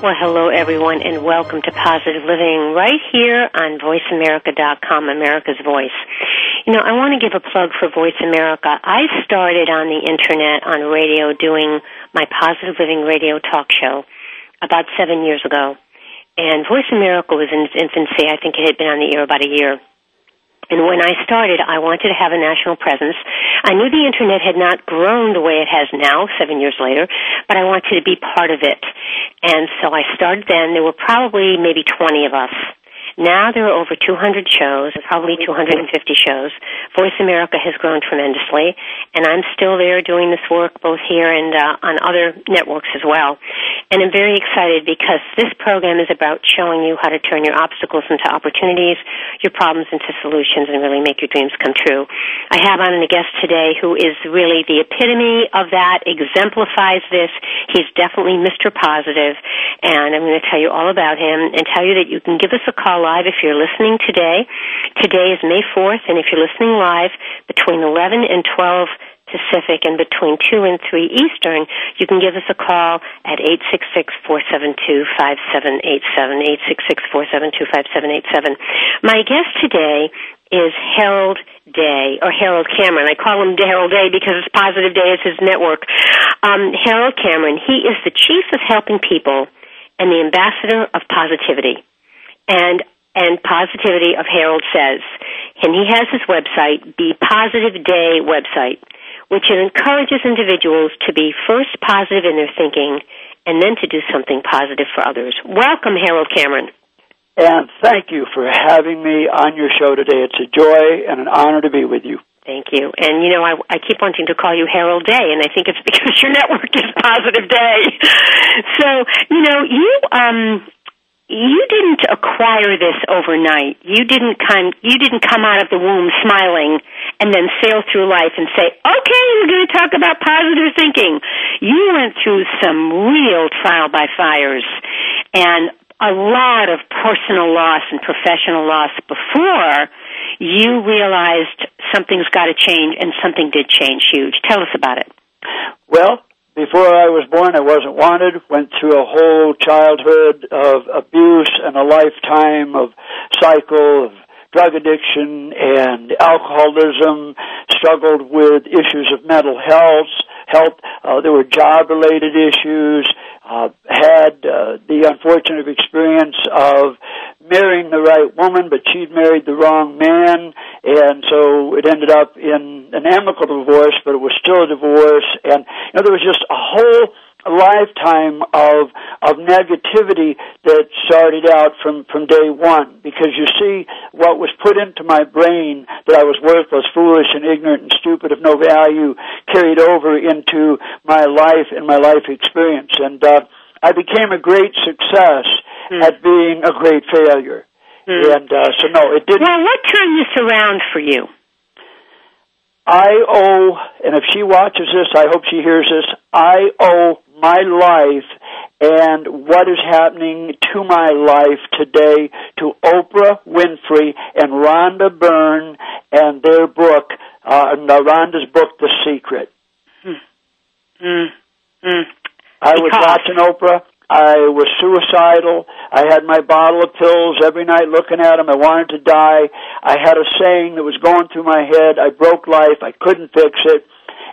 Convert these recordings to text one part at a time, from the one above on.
Well, hello everyone and welcome to Positive Living right here on VoiceAmerica.com, America's Voice. You know, I want to give a plug for Voice America. I started on the internet on radio doing my Positive Living radio talk show about seven years ago. And Voice America was in its infancy. I think it had been on the air about a year. And when I started, I wanted to have a national presence. I knew the internet had not grown the way it has now, seven years later, but I wanted to be part of it. And so I started then. There were probably maybe 20 of us. Now there are over 200 shows, probably 250 shows. Voice America has grown tremendously, and I'm still there doing this work both here and uh, on other networks as well. And I'm very excited because this program is about showing you how to turn your obstacles into opportunities, your problems into solutions, and really make your dreams come true. I have on a guest today who is really the epitome of that, exemplifies this. He's definitely Mr. Positive, and I'm going to tell you all about him and tell you that you can give us a call live if you're listening today. Today is May 4th, and if you're listening live between 11 and 12 Pacific and between 2 and 3 Eastern, you can give us a call at 866-472-5787, 866-472-5787. My guest today is Harold Day, or Harold Cameron. I call him Harold Day because it's Positive Day is his network. Um, Harold Cameron, he is the Chief of Helping People and the Ambassador of Positivity. And and Positivity of Harold Says. And he has his website, Be Positive Day website, which encourages individuals to be first positive in their thinking and then to do something positive for others. Welcome, Harold Cameron. And thank you for having me on your show today. It's a joy and an honor to be with you. Thank you. And you know, I, I keep wanting to call you Harold Day, and I think it's because your network is Positive Day. So, you know, you um you didn't acquire this overnight. You didn't come you didn't come out of the womb smiling and then sail through life and say, "Okay, we're going to talk about positive thinking." You went through some real trial by fires and a lot of personal loss and professional loss before you realized something's got to change and something did change huge. Tell us about it. Well, before I was born, I wasn't wanted. Went through a whole childhood of abuse and a lifetime of cycle of drug addiction and alcoholism. Struggled with issues of mental health. Health. Uh, there were job-related issues. Uh, had uh, the unfortunate experience of marrying the right woman, but she'd married the wrong man, and so it ended up in an amicable divorce, but it was still a divorce, and you know there was just a whole lifetime of of negativity that started out from from day one because you see what was put into my brain that I was worthless, foolish, and ignorant and stupid of no value carried over into my life and my life experience, and uh, I became a great success mm. at being a great failure. Mm. And uh, so, no, it didn't. Well, what turned this around for you? I owe, and if she watches this, I hope she hears this. I owe my life and what is happening to my life today to Oprah Winfrey and Rhonda Byrne and their book, uh, Rhonda's book, The Secret. Mm. Mm. Mm. I was watching Oprah. I was suicidal. I had my bottle of pills every night looking at them. I wanted to die. I had a saying that was going through my head. I broke life. I couldn't fix it.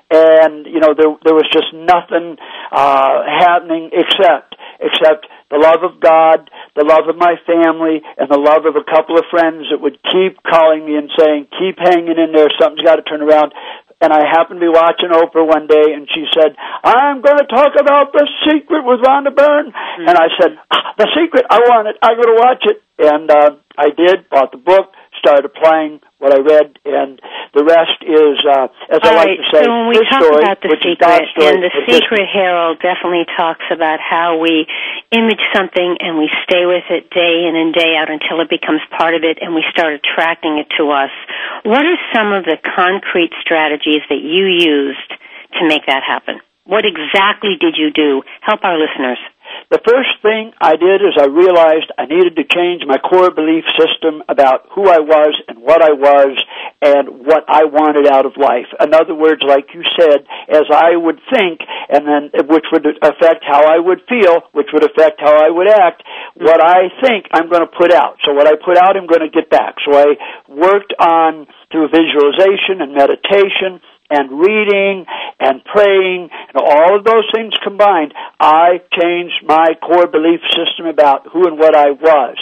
And, you know, there, there was just nothing, uh, happening except except the love of God, the love of my family, and the love of a couple of friends that would keep calling me and saying, keep hanging in there, something's got to turn around and I happened to be watching Oprah one day, and she said, "I'm going to talk about the secret with Rhonda Byrne," mm-hmm. and I said, ah, "The secret, I want it. I'm going to watch it," and uh, I did. Bought the book, started applying what I read, and the rest is, uh, as All I like to say, so when we talk story, about the secret, and the secret, Harold definitely talks about how we image something and we stay with it day in and day out until it becomes part of it, and we start attracting it to us. What are some of the concrete strategies that you used to make that happen? What exactly did you do? Help our listeners. The first thing I did is I realized I needed to change my core belief system about who I was and what I was and what I wanted out of life. In other words, like you said, as I would think and then which would affect how I would feel, which would affect how I would act, what I think I'm going to put out. So what I put out I'm going to get back. So I worked on through visualization and meditation and reading and praying and all of those things combined, I changed my core belief system about who and what I was.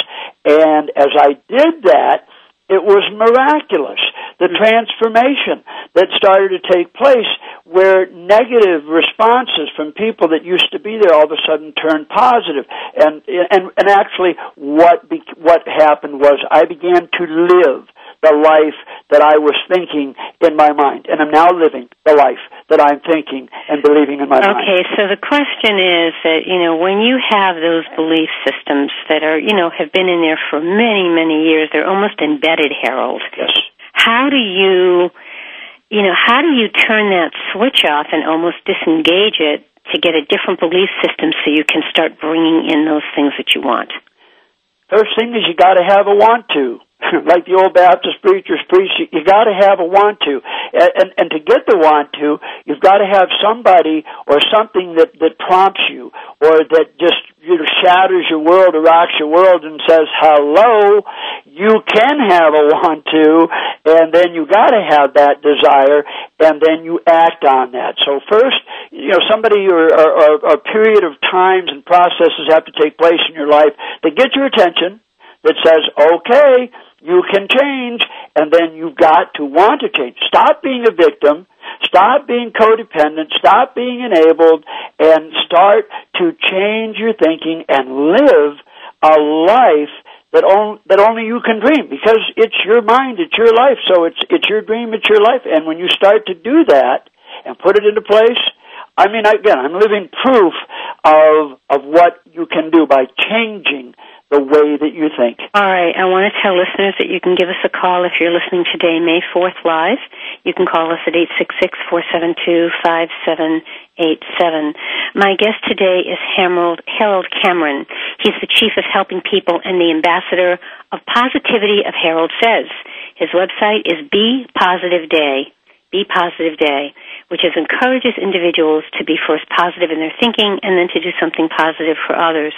And as I did that, it was miraculous. The hmm. transformation that started to take place where negative responses from people that used to be there all of a sudden turned positive. And, and, and actually what, be, what happened was I began to live the life that I was thinking in my mind. And I'm now living the life that I'm thinking and believing in my okay, mind. Okay, so the question is that, you know, when you have those belief systems that are, you know, have been in there for many, many years, they're almost embedded, Harold. Yes. How do you, you know, how do you turn that switch off and almost disengage it to get a different belief system so you can start bringing in those things that you want? First thing is you got to have a want to. like the old Baptist preachers preach, you, got to have a want to, and, and and to get the want to, you've got to have somebody or something that that prompts you, or that just you know, shatters your world or rocks your world and says, "Hello, you can have a want to," and then you got to have that desire, and then you act on that. So first, you know, somebody or, or, or a period of times and processes have to take place in your life that get your attention that says, okay, you can change, and then you've got to want to change. Stop being a victim. Stop being codependent. Stop being enabled, and start to change your thinking and live a life that only, that only you can dream because it's your mind, it's your life. So it's it's your dream, it's your life. And when you start to do that and put it into place, I mean, again, I'm living proof of of what you can do by changing the way that you think. All right. I want to tell listeners that you can give us a call if you're listening today, May 4th, live. You can call us at 866-472-5787. My guest today is Harold, Harold Cameron. He's the Chief of Helping People and the Ambassador of Positivity of Harold Says. His website is Be Positive Day. Be Positive Day, which is encourages individuals to be first positive in their thinking and then to do something positive for others.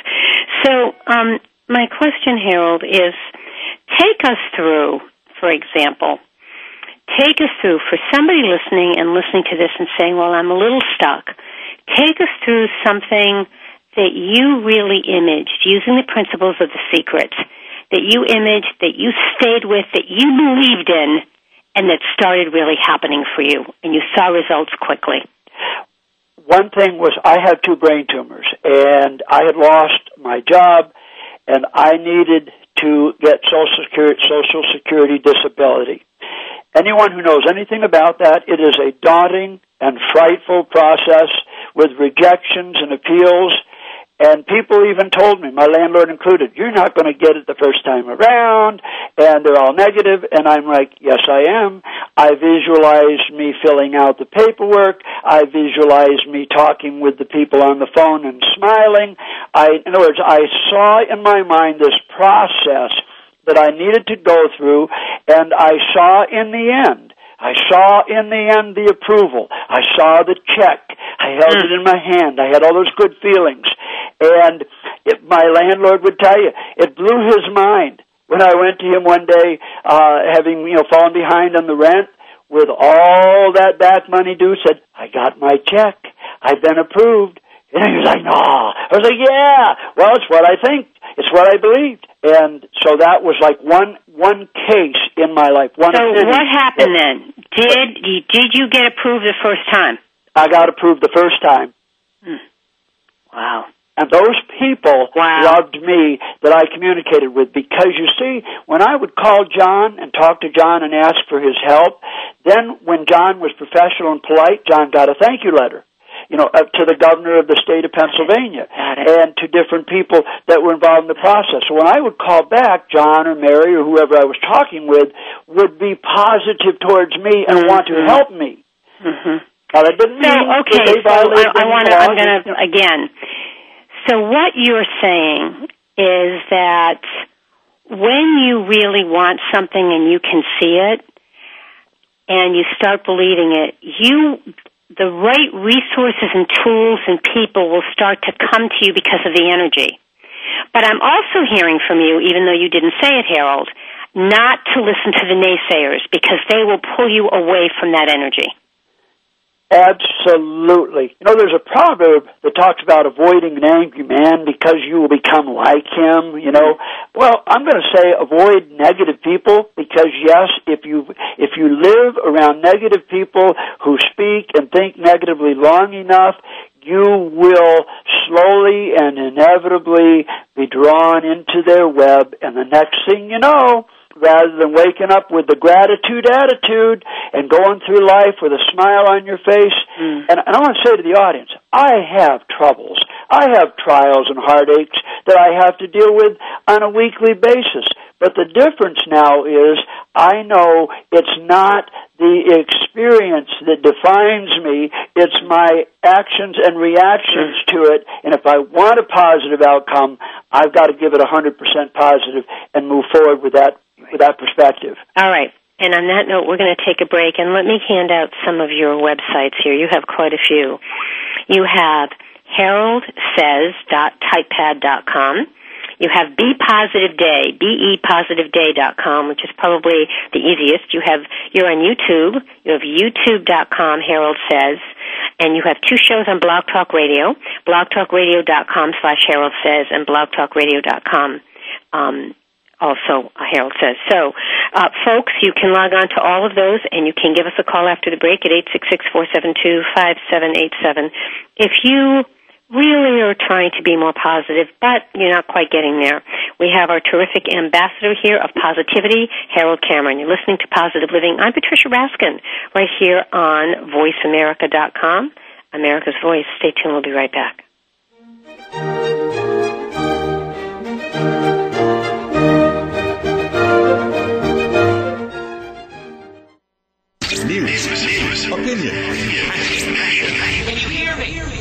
So, um, my question, Harold, is take us through, for example, take us through for somebody listening and listening to this and saying, well, I'm a little stuck. Take us through something that you really imaged using the principles of the secret that you imaged, that you stayed with, that you believed in, and that started really happening for you, and you saw results quickly. One thing was I had two brain tumors, and I had lost my job and I needed to get Social Security, Social Security disability. Anyone who knows anything about that, it is a daunting and frightful process with rejections and appeals and people even told me, my landlord included, you're not going to get it the first time around, and they're all negative, and I'm like, yes I am. I visualized me filling out the paperwork, I visualized me talking with the people on the phone and smiling. I, in other words, I saw in my mind this process that I needed to go through, and I saw in the end I saw in the end the approval. I saw the check. I held it in my hand. I had all those good feelings. And it, my landlord would tell you, it blew his mind when I went to him one day, uh, having, you know, fallen behind on the rent with all that back money due, said, I got my check. I've been approved. And he was like, no. I was like, yeah. Well, it's what I think. It's what I believed. And so that was like one one case in my life. One so city. what happened then? Did did you get approved the first time? I got approved the first time. Hmm. Wow. And those people Wow. loved me that I communicated with because you see, when I would call John and talk to John and ask for his help, then when John was professional and polite, John got a thank you letter. You know, uh, to the governor of the state of Pennsylvania and to different people that were involved in the process. So when I would call back, John or Mary or whoever I was talking with would be positive towards me and want to Mhm. help me. hmm Now that didn't So mean okay, they so I, I want to. I'm going to again. So what you're saying is that when you really want something and you can see it, and you start believing it, you the right resources and tools and people will start to come to you because of the energy. But I'm also hearing from you, even though you didn't say it, Harold, not to listen to the naysayers because they will pull you away from that energy. Absolutely. You know, there's a proverb that talks about avoiding an angry man because you will become like him, you know. Well, I'm going to say avoid negative people because yes, if you if you live around negative people who speak and think negatively long enough, you will slowly and inevitably be drawn into their web and the next thing you know, rather than waking up with the gratitude attitude and going through life with a smile on your face. Mm. And, and I want to say to the audience, I have troubles. I have trials and heartaches that I have to deal with on a weekly basis. But the difference now is I know it's not the experience that defines me, it's my actions and reactions to it. And if I want a positive outcome, I've got to give it 100% positive and move forward with that with that perspective. All right. And on that note, we're going to take a break and let me hand out some of your websites here. You have quite a few. You have haroldsays.typepad.com. You have Be Positive Day, bepositiveday.com, which is probably the easiest. You have, you're on YouTube. You have youtube.com, Harold Says. And you have two shows on Blog Talk Radio, blogtalkradio.com slash Harold Says and blogtalkradio.com. Um, also Harold says. So, uh, folks, you can log on to all of those and you can give us a call after the break at 866-472-5787. If you really are trying to be more positive, but you're not quite getting there, we have our terrific ambassador here of positivity, Harold Cameron. You're listening to Positive Living. I'm Patricia Raskin, right here on VoiceAmerica.com, America's Voice. Stay tuned. We'll be right back.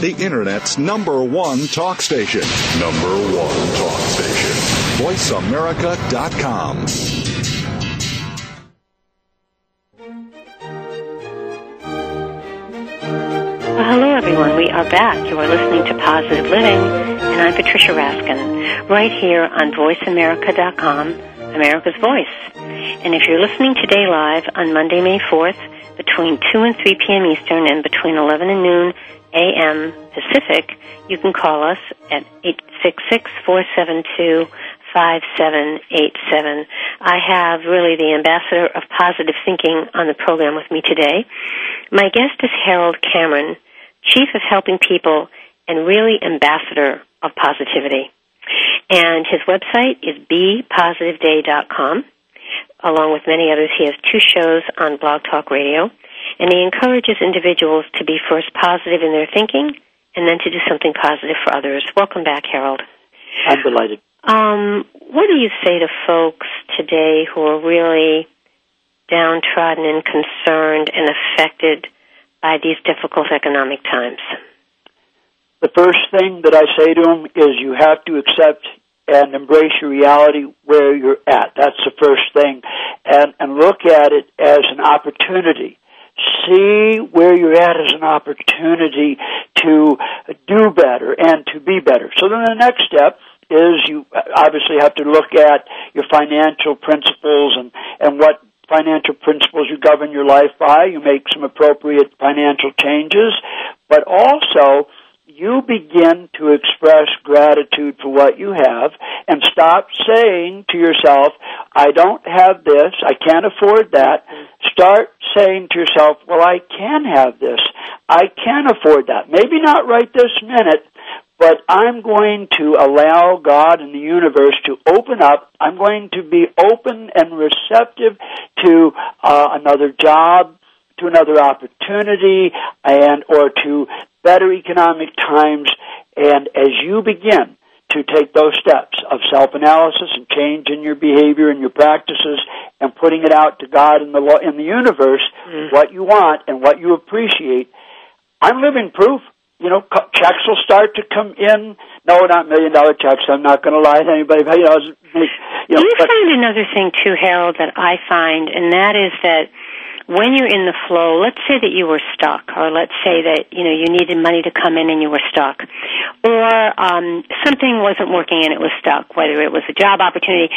The Internet's number one talk station. Number one talk station. voiceamerica.com. Well, hello, everyone. We are back. You are listening to Positive Living, and I'm Patricia Raskin, right here on VoiceAmerica.com, America's Voice. And if you're listening today live on Monday, May 4th, between 2 and 3 p.m. Eastern and between 11 and noon a.m. Pacific, you can call us at 866 472 5787. I have really the ambassador of positive thinking on the program with me today. My guest is Harold Cameron, Chief of Helping People and really ambassador of positivity. And his website is bepositiveday.com. Along with many others, he has two shows on Blog Talk Radio, and he encourages individuals to be first positive in their thinking and then to do something positive for others. Welcome back, Harold. I'm delighted. Um, what do you say to folks today who are really downtrodden and concerned and affected by these difficult economic times? The first thing that I say to them is you have to accept and embrace your reality where you're at. That's the first thing. And, and look at it as an opportunity. See where you're at as an opportunity to do better and to be better. So then the next step is you obviously have to look at your financial principles and, and what financial principles you govern your life by. You make some appropriate financial changes, but also you begin to express gratitude for what you have and stop saying to yourself, I don't have this, I can't afford that. Mm-hmm. Start saying to yourself, well, I can have this. I can afford that. Maybe not right this minute, but I'm going to allow God and the universe to open up. I'm going to be open and receptive to uh, another job, to another opportunity, and or to better economic times. And as you begin to take those steps of self-analysis and change in your behavior and your practices and putting it out to God and the in the universe, mm. what you want and what you appreciate, I'm living proof you know, checks will start to come in. No, not million dollar checks. I'm not going to lie to anybody. But, you know, you know, you but, find another thing too, Harold, that I find, and that is that when you're in the flow, let's say that you were stuck, or let's say that you know you needed money to come in and you were stuck, or um, something wasn't working and it was stuck, whether it was a job opportunity,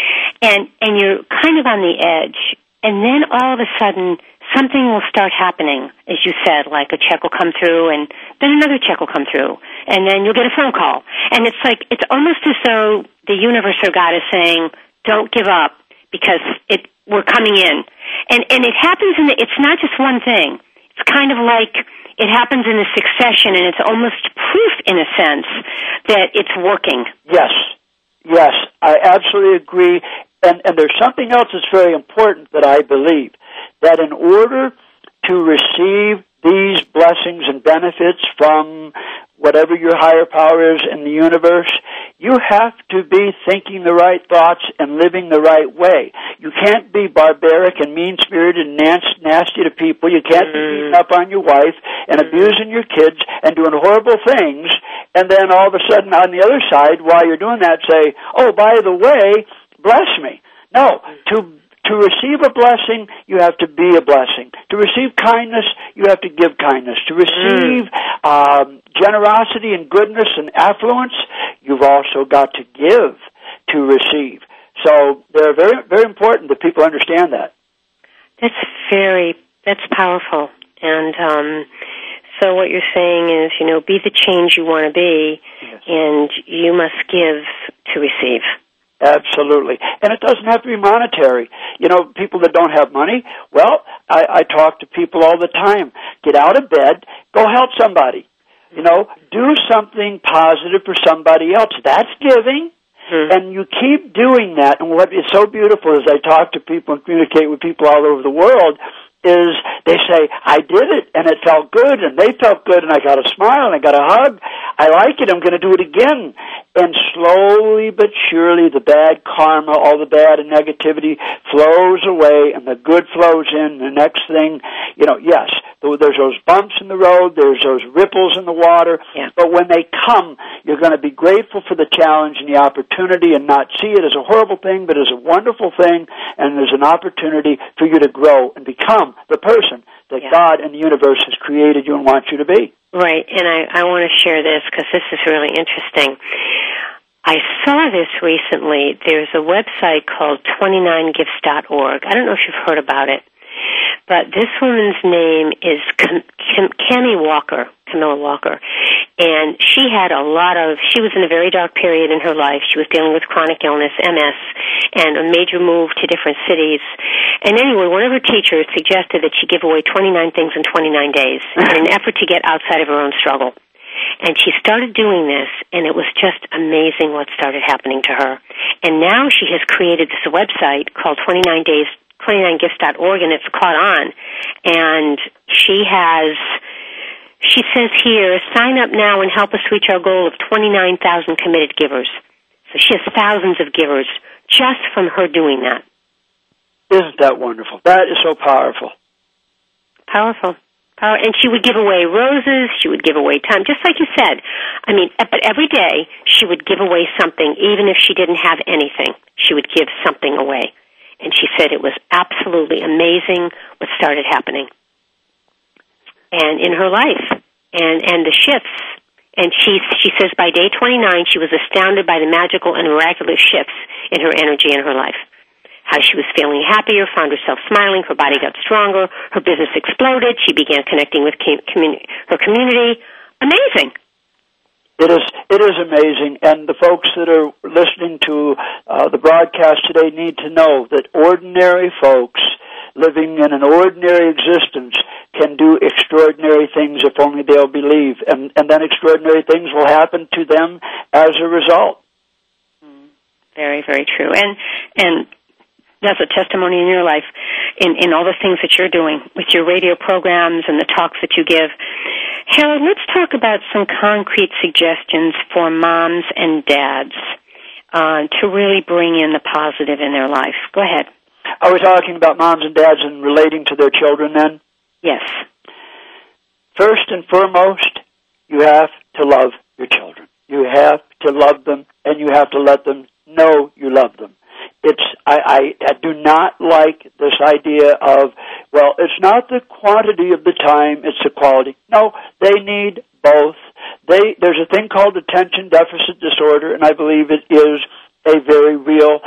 and and you're kind of on the edge, and then all of a sudden something will start happening, as you said, like a check will come through and then another check will come through and then you'll get a phone call. And it's like, it's almost as though the universe or God is saying, don't give up because it, we're coming in. And, and it happens in the, it's not just one thing. It's kind of like, it happens in a succession and it's almost proof in a sense that it's working. Yes. Yes. I absolutely agree. And, and there's something else that's very important that I believe that in order to receive these blessings and benefits from whatever your higher power is in the universe, you have to be thinking the right thoughts and living the right way. You can't be barbaric and mean spirited and nasty to people. You can't be beating up on your wife and abusing your kids and doing horrible things and then all of a sudden on the other side while you're doing that say, oh, by the way, bless me. No, to to receive a blessing, you have to be a blessing. To receive kindness, you have to give kindness. To receive mm. um, generosity and goodness and affluence, you've also got to give to receive. So they're very, very important that people understand that. That's very, that's powerful. And um, so what you're saying is, you know, be the change you want to be, yes. and you must give to receive. Absolutely. And it doesn't have to be monetary. You know, people that don't have money, well, I, I talk to people all the time. Get out of bed, go help somebody. You know, do something positive for somebody else. That's giving. Mm-hmm. And you keep doing that. And what is so beautiful is I talk to people and communicate with people all over the world is they say, I did it and it felt good and they felt good and I got a smile and I got a hug. I like it. I'm going to do it again. And slowly but surely the bad karma, all the bad and negativity flows away and the good flows in. The next thing, you know, yes, There's those bumps in the road. There's those ripples in the water. Yeah. But when they come, you're going to be grateful for the challenge and the opportunity and not see it as a horrible thing, but as a wonderful thing. And there's an opportunity for you to grow and become the person that Yeah. God and the universe has created you and wants you to be. Right, and I, I want to share this because this is really interesting. I saw this recently. There's a website called 29gifts.org. I don't know if you've heard about it, but this woman's name is Cam- Cam- Walker, Camilla Walker, and she had a lot of. She was in a very dark period in her life. She was dealing with chronic illness, MS, and a major move to different cities. And anyway, one of her teachers suggested that she give away 29 things in 29 days in an effort to get outside of her own struggle. And she started doing this, and it was just amazing what started happening to her. And now she has created this website called 29 Days, 29gifts.org, and it's caught on. And she has, she says here, sign up now and help us reach our goal of 29,000 committed givers. So she has thousands of givers just from her doing that. Isn't that wonderful? That is so powerful. Powerful. Power, and she would give away roses. She would give away time, just like you said. I mean, but every day she would give away something, even if she didn't have anything. She would give something away, and she said it was absolutely amazing what started happening, and in her life, and and the shifts. And she she says by day 29 she was astounded by the magical and miraculous shifts in her energy in her life how she was feeling happier, found herself smiling, her body got stronger, her business exploded, she began connecting with com- commun- her community. Amazing. It is it is amazing, and the folks that are listening to uh, the broadcast today need to know that ordinary folks living in an ordinary existence can do extraordinary things if only they'll believe, and and then extraordinary things will happen to them as a result. Very, very true. And and that's a testimony in your life in, in all the things that you're doing with your radio programs and the talks that you give. Harold, let's talk about some concrete suggestions for moms and dads uh, to really bring in the positive in their life. Go ahead. Are we talking about moms and dads and relating to their children then? Yes. First and foremost, you have to love your children. You have to love them and you have to let them know you love them. It's I, I, I do not like this idea of well, it's not the quantity of the time, it's the quality. No, they need both. They there's a thing called attention deficit disorder, and I believe it is a very real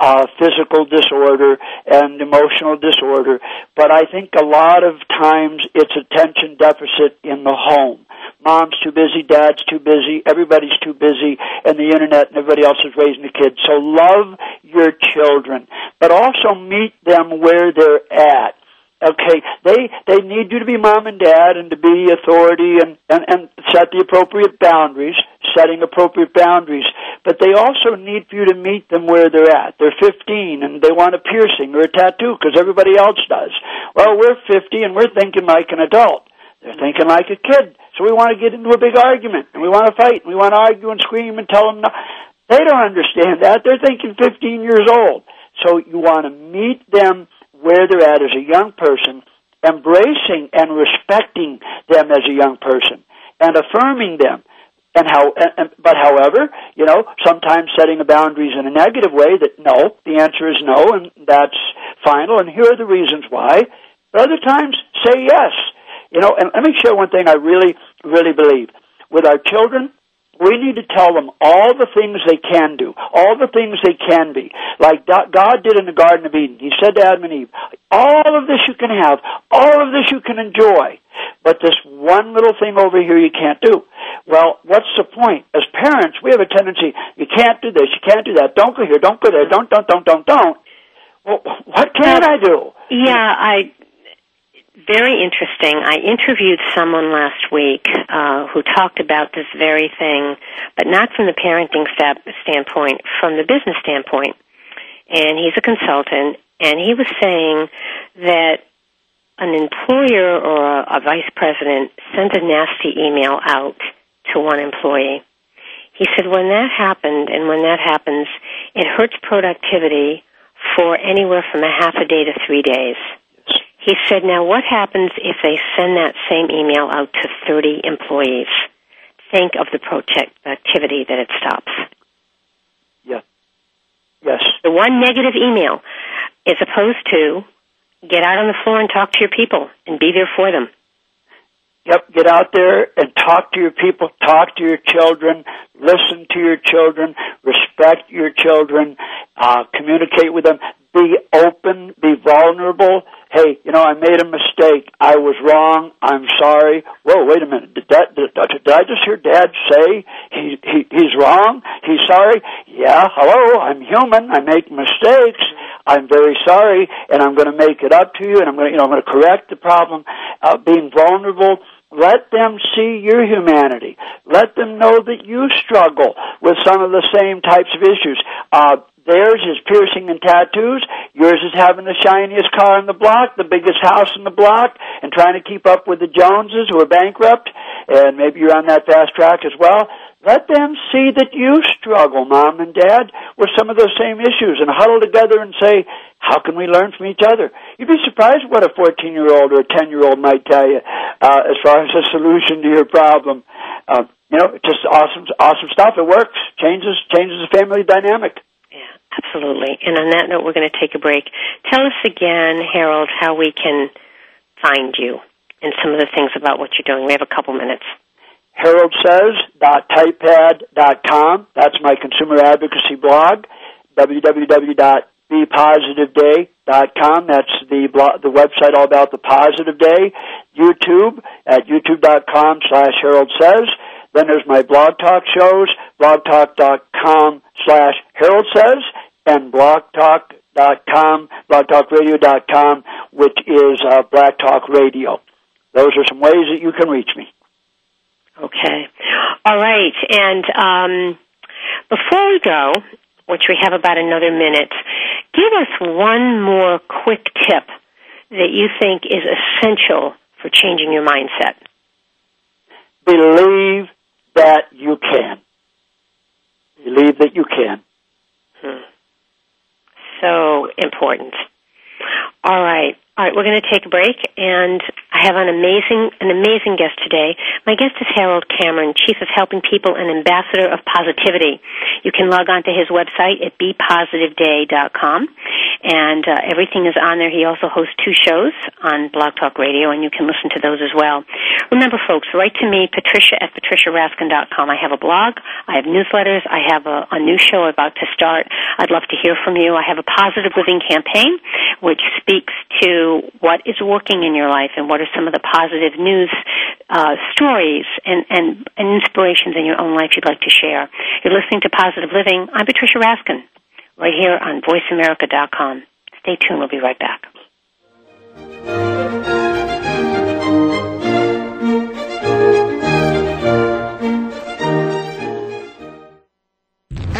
uh, physical disorder and emotional disorder. But I think a lot of times it's attention deficit in the home. Mom's too busy, dad's too busy, everybody's too busy, and the internet and everybody else is raising the kids. So love your children, but also meet them where they're at. Okay, they they need you to be mom and dad and to be authority and, and and set the appropriate boundaries, setting appropriate boundaries. But they also need for you to meet them where they're at. They're 15 and they want a piercing or a tattoo because everybody else does. Well, we're 50 and we're thinking like an adult. They're thinking like a kid. So we want to get into a big argument and we want to fight and we want to argue and scream and tell them no. They don't understand that. They're thinking 15 years old. So you want to meet them where they're at as a young person, embracing and respecting them as a young person, and affirming them. And how, and, and, but however, you know, sometimes setting the boundaries in a negative way that no, the answer is no, and that's final, and here are the reasons why. But other times, say yes. You know, and let me share one thing I really, really believe. With our children, we need to tell them all the things they can do, all the things they can be. Like God did in the Garden of Eden. He said to Adam and Eve, all of this you can have, all of this you can enjoy, but this one little thing over here you can't do. Well, what's the point? As parents, we have a tendency, you can't do this, you can't do that, don't go here, don't go there, don't, don't, don't, don't, don't. Well, what can I do? Yeah, I very interesting. I interviewed someone last week uh, who talked about this very thing, but not from the parenting step standpoint, from the business standpoint. And he's a consultant, and he was saying that an employer or a, a vice president sent a nasty email out to one employee. He said when that happened, and when that happens, it hurts productivity for anywhere from a half a day to three days. He said, now what happens if they send that same email out to 30 employees? Think of the productivity that it stops. Yeah. Yes. The one negative email as opposed to get out on the floor and talk to your people and be there for them. Yep, get out there and talk to your people, talk to your children, listen to your children, respect your children, uh, communicate with them, be open, be vulnerable. Hey, you know, I made a mistake. I was wrong. I'm sorry. Whoa, wait a minute. Did that, did, did I just hear Dad say he, he, he's wrong? He's sorry? Yeah, hello, I'm human. I make mistakes. I'm very sorry, and I'm going to make it up to you, and I'm going to, you know, I'm going to correct the problem. Uh, being vulnerable, let them see your humanity. Let them know that you struggle with some of the same types of issues. Uh, theirs is piercing and tattoos. Yours is having the shiniest car in the block, the biggest house in the block, and trying to keep up with the Joneses who are bankrupt. And maybe you're on that fast track as well. Let them see that you struggle, mom and dad, with some of those same issues and huddle together and say, how can we learn from each other? You'd be surprised what a 14 year old or a 10 year old might tell you, uh, as far as a solution to your problem. Uh, you know, just awesome, awesome stuff. It works. Changes, changes the family dynamic. Absolutely. And on that note, we're going to take a break. Tell us again, Harold, how we can find you and some of the things about what you're doing. We have a couple minutes Harold says haroldsays.typepad.com. That's my consumer advocacy blog. www.bepositiveday.com. That's the blog, the website all about the positive day. YouTube at youtube.com slash Harold Says. Then there's my blog talk shows, blogtalk.com slash Harold Says, and blogtalk.com, blogtalkradio.com, which is uh, Blog Talk Radio. Those are some ways that you can reach me. Okay. All right. And um, before we go, which we have about another minute, give us one more quick tip that you think is essential for changing your mindset. Believe that you can. Believe that you can. Hmm. So important. All right. All right, we're going to take a break, and I have an amazing, an amazing guest today. My guest is Harold Cameron, Chief of Helping People and Ambassador of Positivity. You can log on to his website at bepositiveday.com, and uh, everything is on there. He also hosts two shows on Blog Talk Radio, and you can listen to those as well. Remember, folks, write to me, Patricia at patriciaraskin.com. I have a blog, I have newsletters, I have a, a new show about to start. I'd love to hear from you. I have a positive living campaign, which speaks to what is working in your life and what are some of the positive news uh, stories and, and, and inspirations in your own life you'd like to share. You're listening to Positive Living. I'm Patricia Raskin, right here on VoiceAmerica.com. Stay tuned. We'll be right back.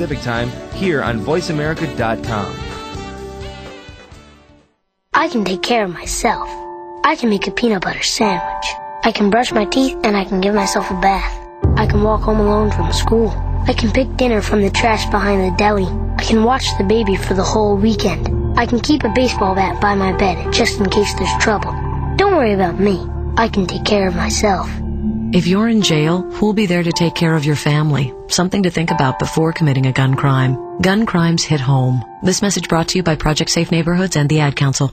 Time here on VoiceAmerica.com. I can take care of myself. I can make a peanut butter sandwich. I can brush my teeth and I can give myself a bath. I can walk home alone from school. I can pick dinner from the trash behind the deli. I can watch the baby for the whole weekend. I can keep a baseball bat by my bed just in case there's trouble. Don't worry about me. I can take care of myself. If you're in jail, who'll be there to take care of your family? Something to think about before committing a gun crime. Gun crimes hit home. This message brought to you by Project Safe Neighborhoods and the Ad Council.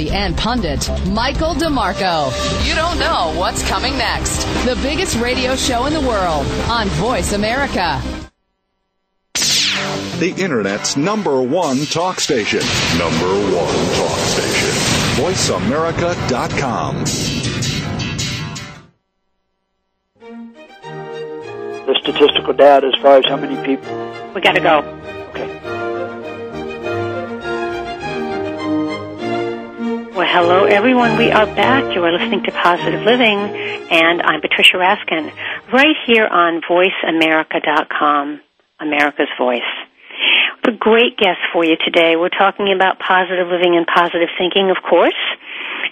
personality and pundit, Michael DeMarco. You don't know what's coming next. The biggest radio show in the world on Voice America. The Internet's number one talk station. Number one talk station. VoiceAmerica.com. The statistical data as far as how many people. We got to go. Well, hello everyone. We are back. You are listening to Positive Living, and I'm Patricia Raskin, right here on VoiceAmerica.com, America's Voice. A great guest for you today. We're talking about positive living and positive thinking, of course.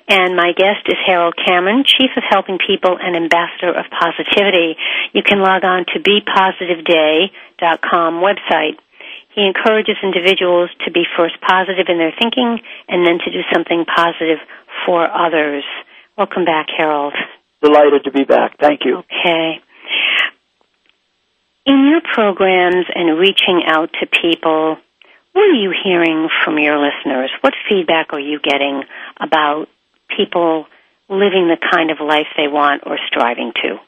And my guest is Harold Cameron, Chief of Helping People and Ambassador of Positivity. You can log on to bepositiveday.com website. He encourages individuals to be first positive in their thinking and then to do something positive for others. Welcome back, Harold. Delighted to be back. Thank you. Okay. In your programs and reaching out to people, what are you hearing from your listeners? What feedback are you getting about people living the kind of life they want or striving to?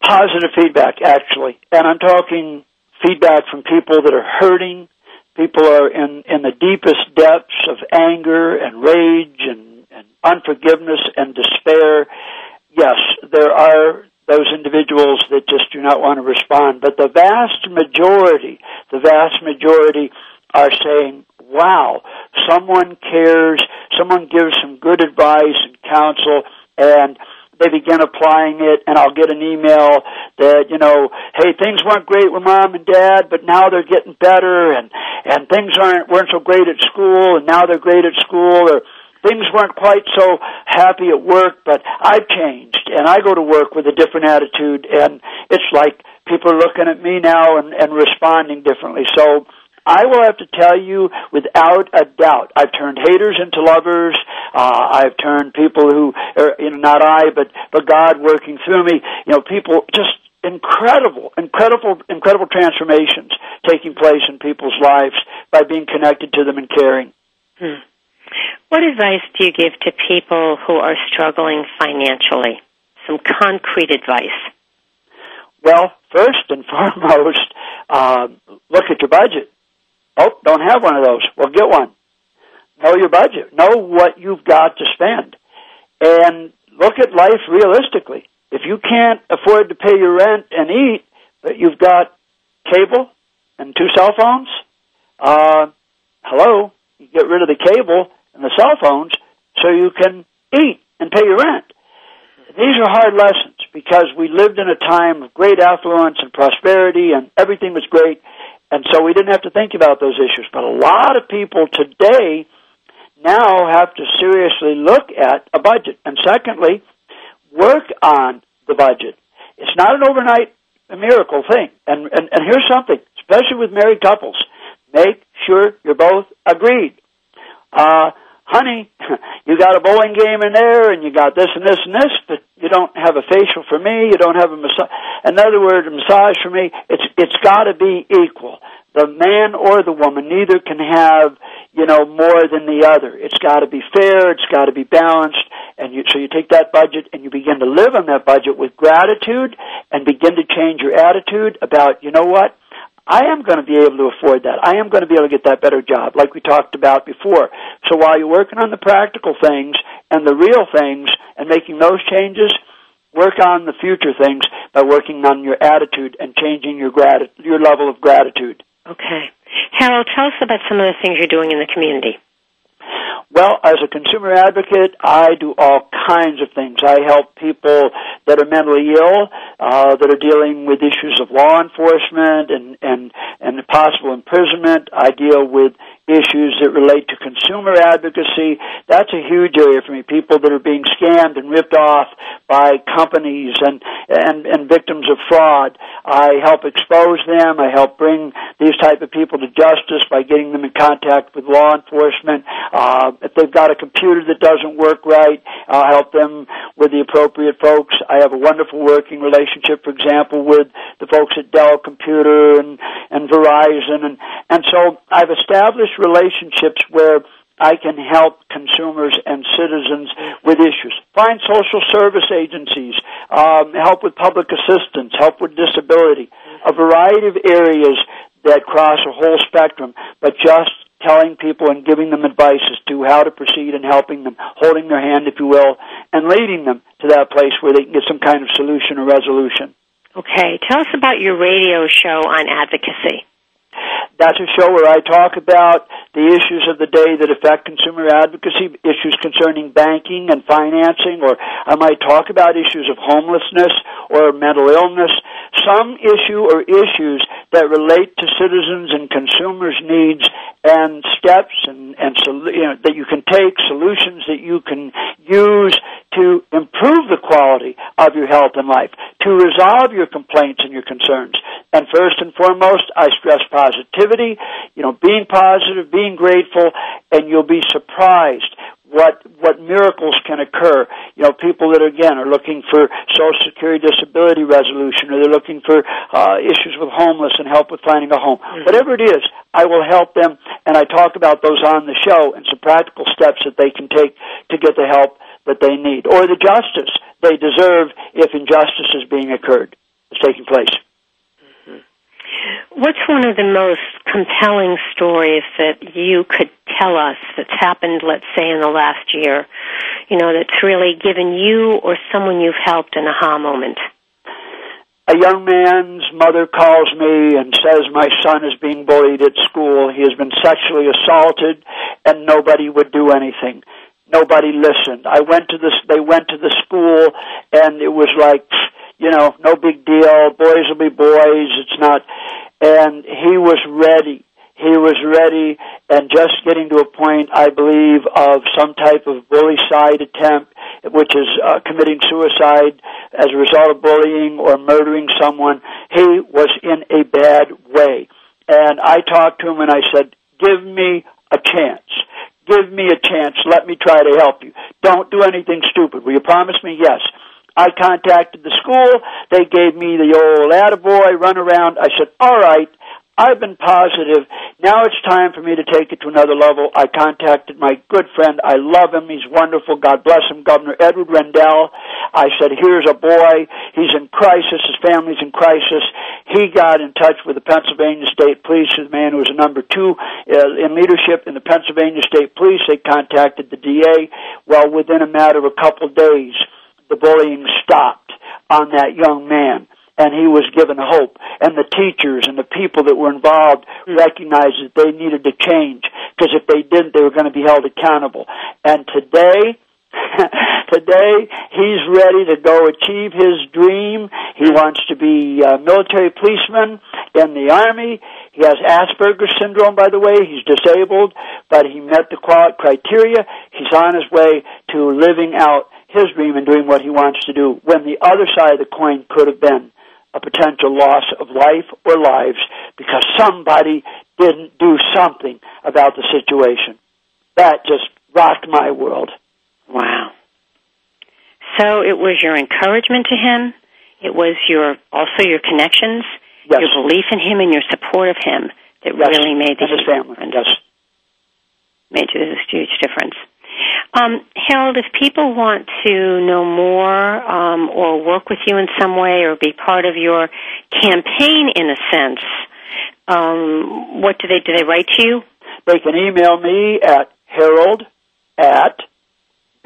Positive feedback, actually. And I'm talking feedback from people that are hurting. People are in, in the deepest depths of anger and rage and, and unforgiveness and despair. Yes, there are those individuals that just do not want to respond. But the vast majority, the vast majority are saying, wow, someone cares, someone gives some good advice and counsel, and they begin applying it, and I'll get an email that, you know, hey, things weren't great with mom and dad, but now they're getting better, and, and things aren't, weren't so great at school, and now they're great at school, or things weren't quite so happy at work, but I've changed, and I go to work with a different attitude, and it's like people are looking at me now and, and responding differently. So, I will have to tell you without a doubt, I've turned haters into lovers. Uh, I've turned people who, are, you know, not I, but but God working through me. You know, people just incredible, incredible, incredible transformations taking place in people's lives by being connected to them and caring. Hmm. What advice do you give to people who are struggling financially? Some concrete advice. Well, first and foremost, uh, look at your budget. Oh, don't have one of those. Well, get one. Know your budget. Know what you've got to spend. And look at life realistically. If you can't afford to pay your rent and eat, but you've got cable and two cell phones, uh, hello, you get rid of the cable and the cell phones so you can eat and pay your rent. These are hard lessons because we lived in a time of great affluence and prosperity and everything was great and so we didn't have to think about those issues. But a lot of people today now have to seriously look at a budget. And secondly, work on the budget. It's not an overnight miracle thing. And, and, and here's something, especially with married couples. Make sure you're both agreed. Uh, honey, you got a bowling game in there and you got this and this and this, but you don't have a facial for me, you don't have a massage. In other words, a massage for me, it's, it's gotta be equal. The man or the woman, neither can have, you know, more than the other. It's gotta be fair, it's gotta be balanced, and you, so you take that budget and you begin to live on that budget with gratitude and begin to change your attitude about, you know what? I am going to be able to afford that. I am going to be able to get that better job, like we talked about before. So while you're working on the practical things and the real things and making those changes, work on the future things by working on your attitude and changing your grat- your level of gratitude. Okay. Harold, tell us about some of the things you're doing in the community. Well, as a consumer advocate, I do all kinds of things. I help people that are mentally ill, uh, that are dealing with issues of law enforcement and, and, and possible imprisonment. I deal with issues that relate to consumer advocacy. That's a huge area for me. People that are being scammed and ripped off by companies and, and, and victims of fraud. I help expose them. I help bring these type of people to justice by getting them in contact with law enforcement. Uh, if they've got a computer that doesn't work right, I'll help them with the appropriate folks. I have a wonderful working relationship, for example, with the folks at Dell Computer and, and Verizon. And, and so I've established relationships where I can help consumers and citizens with issues. Find social service agencies, um, help with public assistance, help with disability, a variety of areas that cross a whole spectrum, but just telling people and giving them advice as to how to proceed and helping them, holding their hand, if you will, and leading them to that place where they can get some kind of solution or resolution. Okay, tell us about your radio show on advocacy. That's a show where I talk about the issues of the day that affect consumer advocacy, issues concerning banking and financing, or I might talk about issues of homelessness or mental illness, some issue or issues that relate to citizens and consumers' needs and steps and, and you know, that you can take, solutions that you can use to improve the quality of your health and life, to resolve your complaints and your concerns. And first and foremost, I stress positivity, you know, being positive, being grateful, and you'll be surprised what what miracles can occur. You know, people that again are looking for Social Security disability resolution, or they're looking for uh, issues with homeless and help with finding a home. Mm-hmm. Whatever it is, I will help them, and I talk about those on the show and some practical steps that they can take to get the help that they need, or the justice they deserve if injustice is being occurred, is taking place. What's one of the most compelling stories that you could tell us that's happened, let's say, in the last year? You know, that's really given you or someone you've helped an aha moment? A young man's mother calls me and says my son is being bullied at school. He has been sexually assaulted and nobody would do anything. Nobody listened. I went to this, they went to the school and it was like, you know, no big deal. Boys will be boys. It's not. And he was ready. He was ready and just getting to a point, I believe, of some type of bully side attempt, which is uh, committing suicide as a result of bullying or murdering someone. He was in a bad way. And I talked to him and I said, give me a chance. Give me a chance. Let me try to help you. Don't do anything stupid. Will you promise me? Yes. I contacted the school. They gave me the old attaboy run around. I said, all right, I've been positive. Now it's time for me to take it to another level. I contacted my good friend. I love him. He's wonderful. God bless him. Governor Edward Rendell. I said, here's a boy. He's in crisis. His family's in crisis. He got in touch with the Pennsylvania State Police, the man who was number two uh, in leadership in the Pennsylvania State Police. They contacted the DA. Well, within a matter of a couple days, the bullying stopped on that young man and he was given hope. And the teachers and the people that were involved recognized that they needed to change because if they didn't they were going to be held accountable. And today today he's ready to go achieve his dream. He wants to be a military policeman in the army. He has asperger's syndrome by the way. He's disabled but he met the criteria. He's on his way to living out his dream and doing what he wants to do when the other side of the coin could have been a potential loss of life or lives because somebody didn't do something about the situation. That just rocked my world. Wow. So it was your encouragement to him, it was your also your connections, yes. your belief in him and your support of him that yes. really made the and his family. Yes. Made a huge difference. Um, Harold, if people want to know more um, or work with you in some way or be part of your campaign in a sense, um, what do they do? They write to you? They can email me at harold at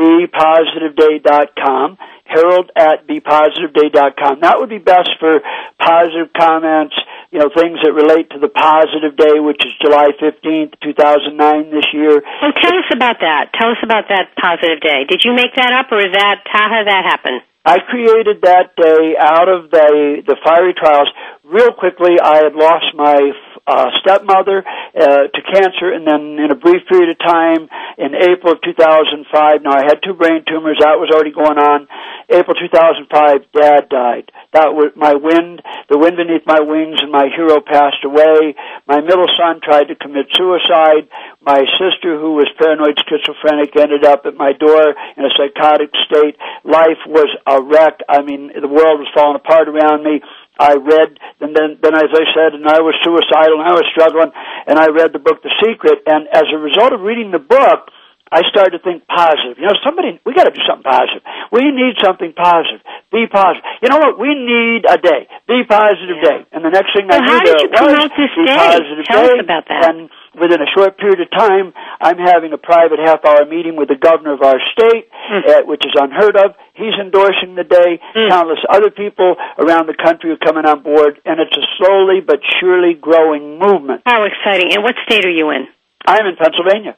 bepositiveday.com, harold at bepositiveday.com. That would be best for positive comments, you know, things that relate to the positive day, which is July 15th, 2009 this year. Well, tell us about that. Tell us about that positive day. Did you make that up or is that, how did that happen? I created that day out of the the fiery trials. Real quickly, I had lost my uh, stepmother uh, to cancer, and then in a brief period of time, in April of 2005, now I had two brain tumors. That was already going on. April 2005, Dad died. That was my wind, the wind beneath my wings, and my hero passed away. My middle son tried to commit suicide. My sister, who was paranoid schizophrenic, ended up at my door in a psychotic state. Life was a wreck. I mean, the world was falling apart around me. I read, and then, then as I said, and I was suicidal, and I was struggling, and I read the book The Secret, and as a result of reading the book, I started to think positive. You know, somebody, we gotta do something positive. We need something positive. Be positive. You know what? We need a day. Be positive yeah. day. And the next thing well, I knew how did there you was, promote this be day? positive Tell day. us about that. And within a short period of time, I'm having a private half hour meeting with the governor of our state, uh, which is unheard of. He's endorsing the day. Countless other people around the country are coming on board, and it's a slowly but surely growing movement. How exciting. And what state are you in? I'm in Pennsylvania.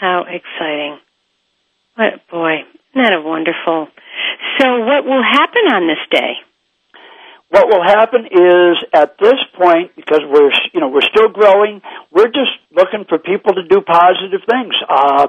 How exciting. What, boy, isn't that a wonderful? So what will happen on this day? What will happen is at this point, because we're you know we're still growing, we're just looking for people to do positive things. Uh,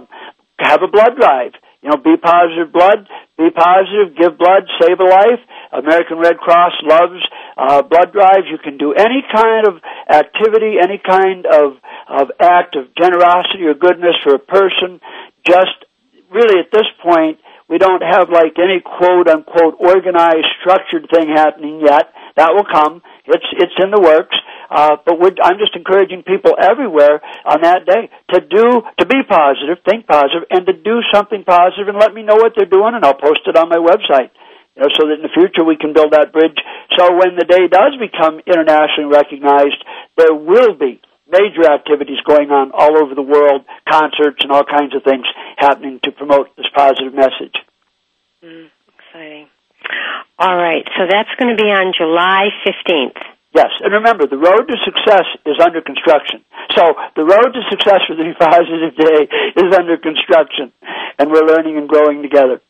have a blood drive. You know, be positive blood, be positive, give blood, save a life. American Red Cross loves uh, blood drives. You can do any kind of activity, any kind of of act of generosity or goodness for a person. Just really at this point, we don't have like any quote unquote organized, structured thing happening yet. That will come. It's it's in the works. Uh, but I'm just encouraging people everywhere on that day to do to be positive, think positive, and to do something positive, and let me know what they're doing, and I'll post it on my website. You know, so that in the future we can build that bridge. So when the day does become internationally recognized, there will be major activities going on all over the world, concerts and all kinds of things happening to promote this positive message. Mm, exciting. All right, so that's going to be on July 15th. Yes, and remember, the road to success is under construction. So the road to success for the Positive Day is under construction, and we're learning and growing together.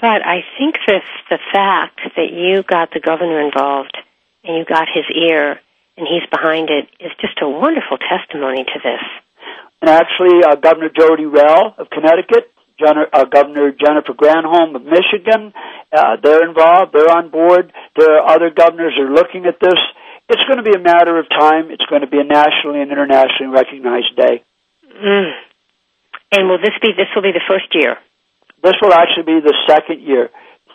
But I think this, the fact that you got the governor involved and you got his ear and he's behind it is just a wonderful testimony to this. And actually, uh, Governor Jodi Rell of Connecticut, Gen- uh, Governor Jennifer Granholm of Michigan, uh, they're involved. They're on board. There are other governors who are looking at this. It's going to be a matter of time. It's going to be a nationally and internationally recognized day. Mm. And will this be? This will be the first year. This will actually be the second year.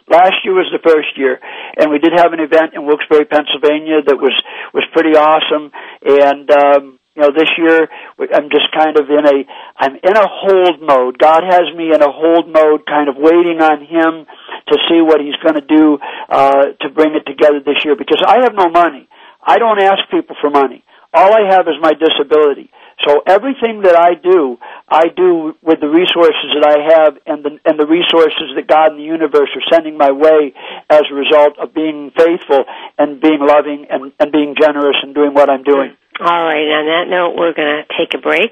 Last year was the first year, and we did have an event in Wilkes-Barre, Pennsylvania that was was pretty awesome. And um, you know, this year I'm just kind of in a I'm in a hold mode. God has me in a hold mode, kind of waiting on Him to see what He's going to do uh, to bring it together this year. Because I have no money. I don't ask people for money. All I have is my disability. So everything that I do, I do with the resources that I have and the, and the resources that God and the universe are sending my way as a result of being faithful and being loving and, and being generous and doing what I'm doing. All right. On that note, we're going to take a break.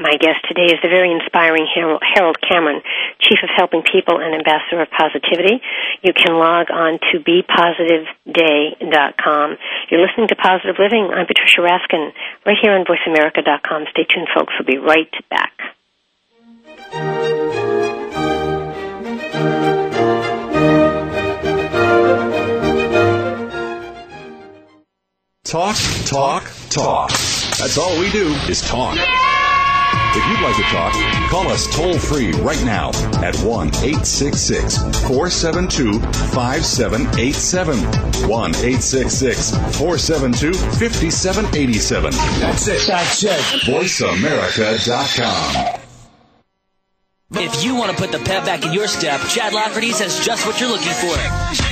My guest today is the very inspiring Harold Cameron, Chief of Helping People and Ambassador of Positivity. You can log on to bepositiveday.com. You're listening to Positive Living. I'm Patricia Raskin, right here on VoiceAmerica.com. Stay tuned, folks. We'll be right back. Talk, talk, talk. That's all we do is talk. If you'd like to talk, call us toll free right now at 1 866 472 5787. 1 866 472 5787. That's it. That's it. VoiceAmerica.com. If you want to put the pep back in your step, Chad Lafferty's has just what you're looking for.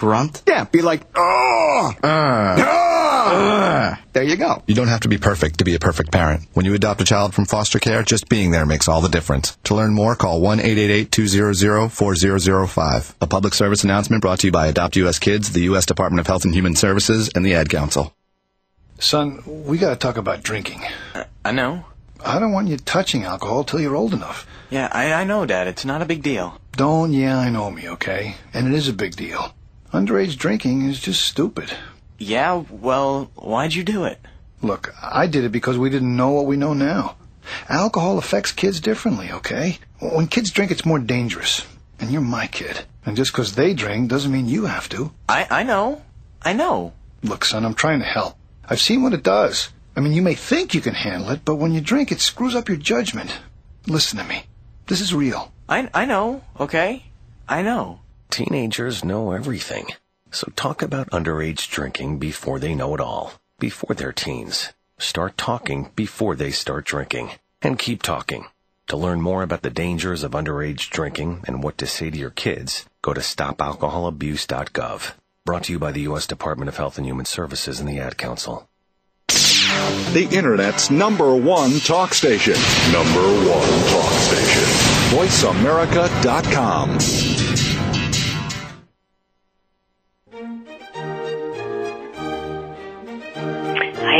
Grunt? Yeah, be like, oh! Uh. There you go. You don't have to be perfect to be a perfect parent. When you adopt a child from foster care, just being there makes all the difference. To learn more, call 1-888-200-4005. A public service announcement brought to you by Adopt U.S. Kids, the U.S. Department of Health and Human Services, and the Ad Council. Son, we gotta talk about drinking. Uh, I know. I don't want you touching alcohol till you're old enough. Yeah, I, I know, Dad. It's not a big deal. Don't yeah, I know me, okay? And it is a big deal. Underage drinking is just stupid. Yeah, well, why'd you do it? Look, I did it because we didn't know what we know now. Alcohol affects kids differently, okay? When kids drink, it's more dangerous. And you're my kid. And just because they drink doesn't mean you have to. I, I know. I know. Look, son, I'm trying to help. I've seen what it does. I mean, you may think you can handle it, but when you drink, it screws up your judgment. Listen to me. This is real. I, I know, okay? I know. Teenagers know everything. So talk about underage drinking before they know it all. Before they're teens. Start talking before they start drinking. And keep talking. To learn more about the dangers of underage drinking and what to say to your kids, go to stopalcoholabuse.gov. Brought to you by the U.S. Department of Health and Human Services and the Ad Council. The Internet's number one talk station. Number one talk station. VoiceAmerica.com.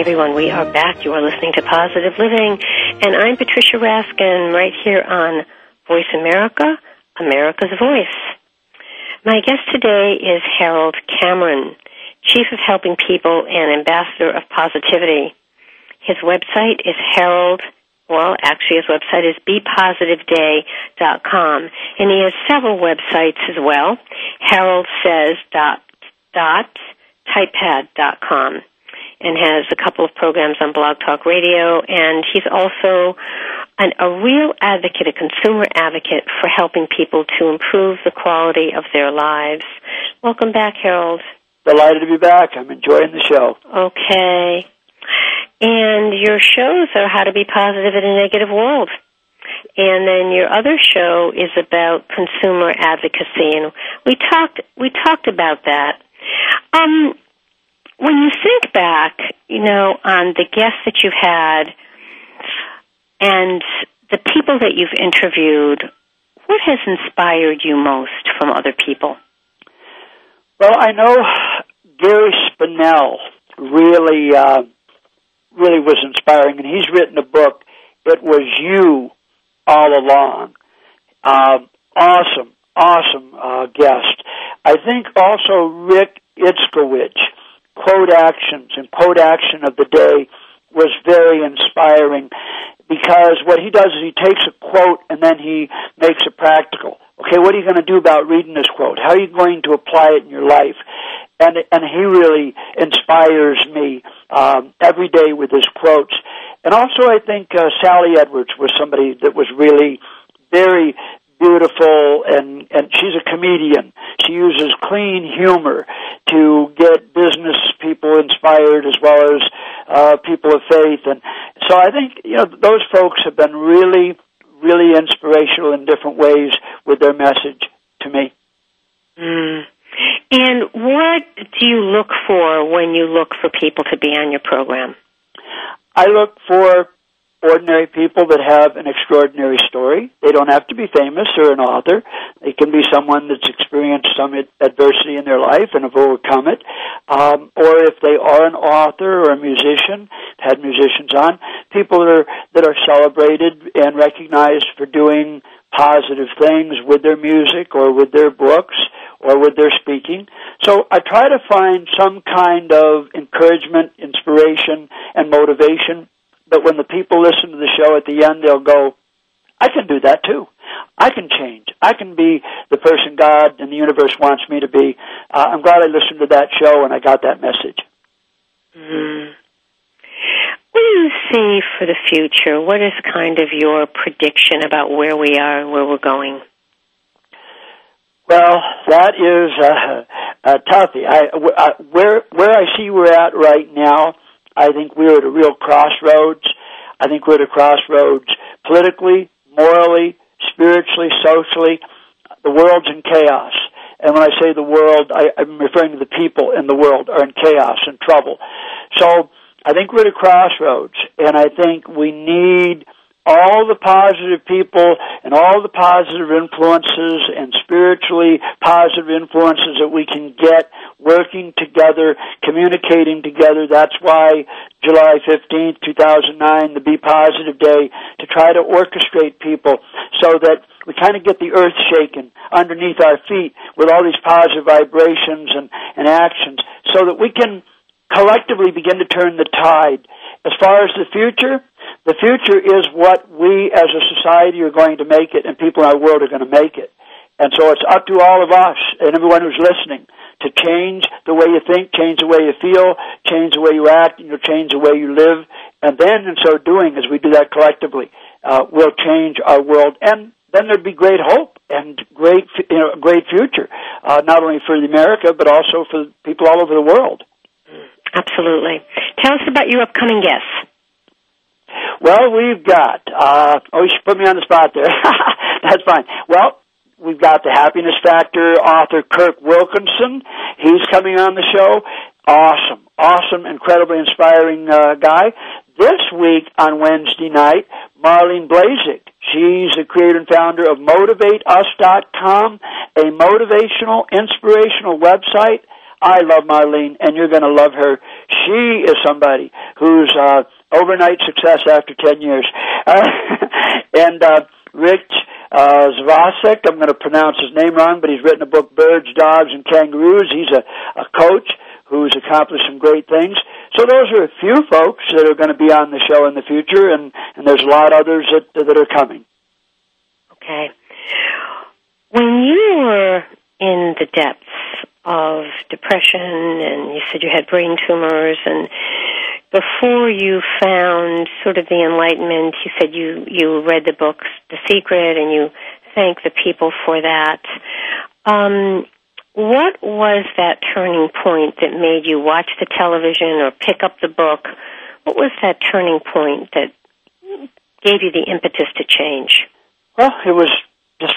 Everyone. We are back. You are listening to Positive Living, and I'm Patricia Raskin right here on Voice America, America's Voice. My guest today is Harold Cameron, Chief of Helping People and Ambassador of Positivity. His website is Harold, well, actually his website is bepositiveday.com, and he has several websites as well. Harold says dot, dot typepad.com and has a couple of programs on Blog Talk Radio, and he's also an, a real advocate, a consumer advocate for helping people to improve the quality of their lives. Welcome back, Harold. Delighted to be back. I'm enjoying the show. Okay. And your shows are how to be positive in a negative world. And then your other show is about consumer advocacy, and we talked we talked about that. Um, when you think back, you know, on the guests that you've had and the people that you've interviewed, what has inspired you most from other people? Well, I know Gary Spinell really, uh, really was inspiring, and he's written a book. It was you all along. Uh, awesome, awesome uh, guest. I think also Rick Itzkowitz quote actions and quote action of the day was very inspiring because what he does is he takes a quote and then he makes it practical. Okay, what are you going to do about reading this quote? How are you going to apply it in your life? And and he really inspires me um, every day with his quotes. And also, I think uh, Sally Edwards was somebody that was really very beautiful and and she's a comedian. She uses clean humor to get business people inspired as well as uh people of faith and so I think you know those folks have been really really inspirational in different ways with their message to me. Mm. And what do you look for when you look for people to be on your program? I look for ordinary people that have an extraordinary story. They don't have to be famous or an author. They can be someone that's experienced some adversity in their life and have overcome it. Um, or if they are an author or a musician, had musicians on, people that are, that are celebrated and recognized for doing positive things with their music or with their books or with their speaking. So I try to find some kind of encouragement, inspiration, and motivation but when the people listen to the show at the end, they'll go, I can do that too. I can change. I can be the person God and the universe wants me to be. Uh, I'm glad I listened to that show and I got that message. Mm. What do you see for the future? What is kind of your prediction about where we are and where we're going? Well, that is uh, uh, Tuffy, I, I, where where I see we're at right now, I think we're at a real crossroads. I think we're at a crossroads politically, morally, spiritually, socially. The world's in chaos. And when I say the world, I, I'm referring to the people in the world are in chaos and trouble. So I think we're at a crossroads, and I think we need all the positive people and all the positive influences and spiritually positive influences that we can get working together, communicating together. That's why July 15th, 2009, the Be Positive Day, to try to orchestrate people so that we kind of get the earth shaken underneath our feet with all these positive vibrations and, and actions so that we can collectively begin to turn the tide. As far as the future, the future is what we as a society are going to make it and people in our world are going to make it. And so it's up to all of us and everyone who's listening to change the way you think, change the way you feel, change the way you act, and you'll change the way you live. And then in so doing, as we do that collectively, uh, we'll change our world. And then there'd be great hope and great, you know, great future, uh, not only for America, but also for people all over the world. Absolutely. Tell us about your upcoming guests. Well, we've got, uh, oh, you should put me on the spot there. That's fine. Well, we've got the Happiness Factor author Kirk Wilkinson. He's coming on the show. Awesome, awesome, incredibly inspiring uh, guy. This week on Wednesday night, Marlene Blazik. She's the creator and founder of MotivateUs.com, a motivational, inspirational website. I love Marlene, and you're going to love her. She is somebody who's uh, overnight success after 10 years. Uh, and uh, Rich uh, Zvasek, I'm going to pronounce his name wrong, but he's written a book, Birds, Dogs, and Kangaroos. He's a, a coach who's accomplished some great things. So those are a few folks that are going to be on the show in the future, and, and there's a lot others that, that are coming. Okay. When you were in the depths of depression and you said you had brain tumors and before you found sort of the enlightenment you said you you read the book the secret and you thank the people for that. Um what was that turning point that made you watch the television or pick up the book? What was that turning point that gave you the impetus to change? Well it was just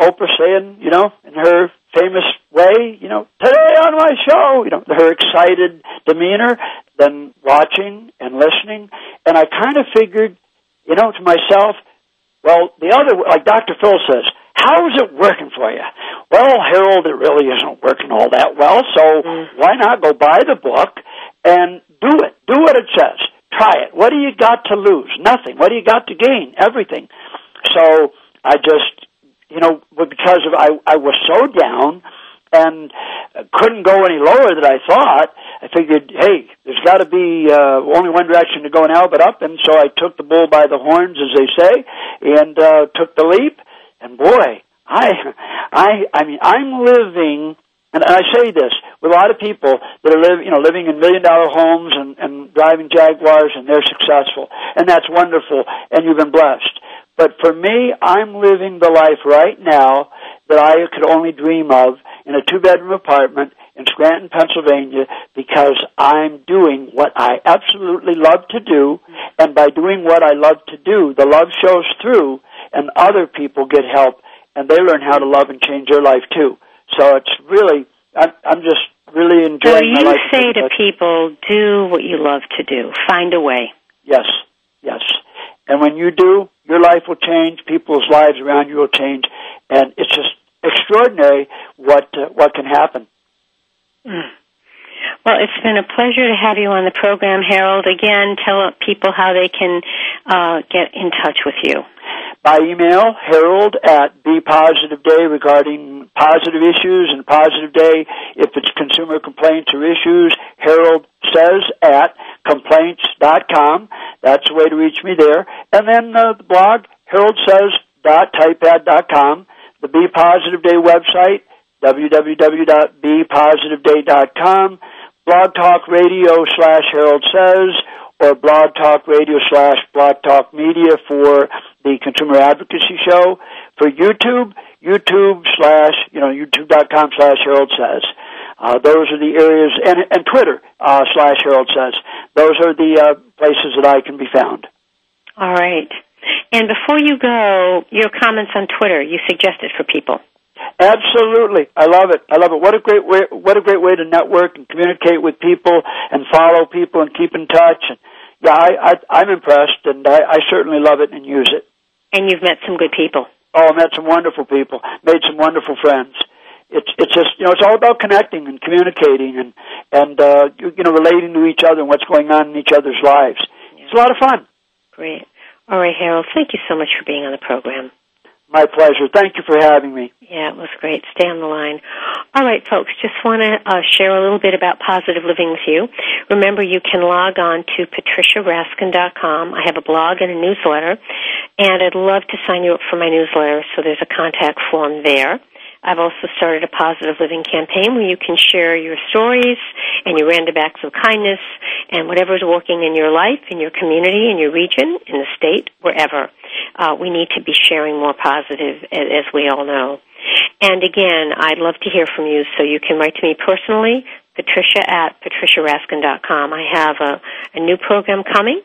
oprah saying you know in her famous way, you know, today on my show, you know, her excited demeanor, then watching and listening. And I kind of figured, you know, to myself, well, the other, like Dr. Phil says, how is it working for you? Well, Harold, it really isn't working all that well, so mm. why not go buy the book and do it? Do what it says. Try it. What do you got to lose? Nothing. What do you got to gain? Everything. So I just you know, but because of I I was so down and couldn't go any lower than I thought. I figured, hey, there's got to be uh, only one direction to go now, but up. And so I took the bull by the horns, as they say, and uh, took the leap. And boy, I, I, I mean, I'm living. And I say this with a lot of people that are live, you know, living in million dollar homes and, and driving Jaguars and they're successful. And that's wonderful and you've been blessed. But for me, I'm living the life right now that I could only dream of in a two bedroom apartment in Scranton, Pennsylvania, because I'm doing what I absolutely love to do, and by doing what I love to do, the love shows through, and other people get help, and they learn how to love and change their life too. So it's really, I'm, I'm just really enjoying it. so you my life. say to people, do what you love to do. Find a way. Yes, yes. And when you do, your life will change, people's lives around you will change, and it's just extraordinary what uh, what can happen. Mm. Well, it's been a pleasure to have you on the program, Harold. Again, tell people how they can uh, get in touch with you. By email, Harold at Be Positive Day regarding positive issues and Positive Day. If it's consumer complaints or issues, Harold says at complaints.com. That's the way to reach me there. And then uh, the blog, haroldsays.typepad.com. The Be Positive Day website, www.bepositiveday.com. Blog Talk Radio slash Harold Says or Blog Talk Radio slash Blog Talk Media for the Consumer Advocacy Show. For YouTube, YouTube slash, you know, youtube.com slash Harold Says. Uh, those are the areas, and, and Twitter uh, slash Harold Says. Those are the uh, places that I can be found. All right. And before you go, your comments on Twitter, you suggested for people. Absolutely, I love it. I love it. What a great way! What a great way to network and communicate with people and follow people and keep in touch. And yeah, I, I I'm impressed, and I, I certainly love it and use it. And you've met some good people. Oh, I met some wonderful people. Made some wonderful friends. It's it's just you know it's all about connecting and communicating and and uh, you, you know relating to each other and what's going on in each other's lives. Yeah. It's a lot of fun. Great. All right, Harold. Thank you so much for being on the program. My pleasure. Thank you for having me. Yeah, it was great. Stay on the line. All right, folks, just want to uh, share a little bit about positive living with you. Remember, you can log on to patriciaraskin.com. I have a blog and a newsletter, and I'd love to sign you up for my newsletter, so there's a contact form there. I've also started a positive living campaign where you can share your stories and your random acts of kindness and whatever is working in your life, in your community, in your region, in the state, wherever. Uh, we need to be sharing more positive, as, as we all know. And again, I'd love to hear from you, so you can write to me personally, patricia at patriciaraskin.com. I have a, a new program coming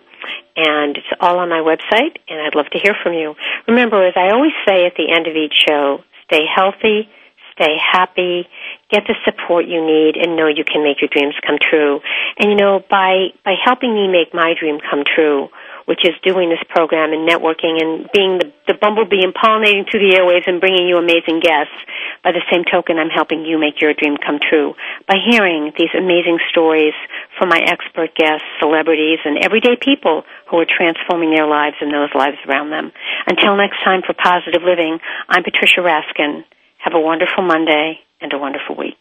and it's all on my website, and I'd love to hear from you. Remember, as I always say at the end of each show, stay healthy, stay happy, get the support you need, and know you can make your dreams come true. And you know, by, by helping me make my dream come true, which is doing this program and networking and being the, the bumblebee and pollinating through the airwaves and bringing you amazing guests. By the same token, I'm helping you make your dream come true by hearing these amazing stories from my expert guests, celebrities, and everyday people who are transforming their lives and those lives around them. Until next time for Positive Living, I'm Patricia Raskin. Have a wonderful Monday and a wonderful week.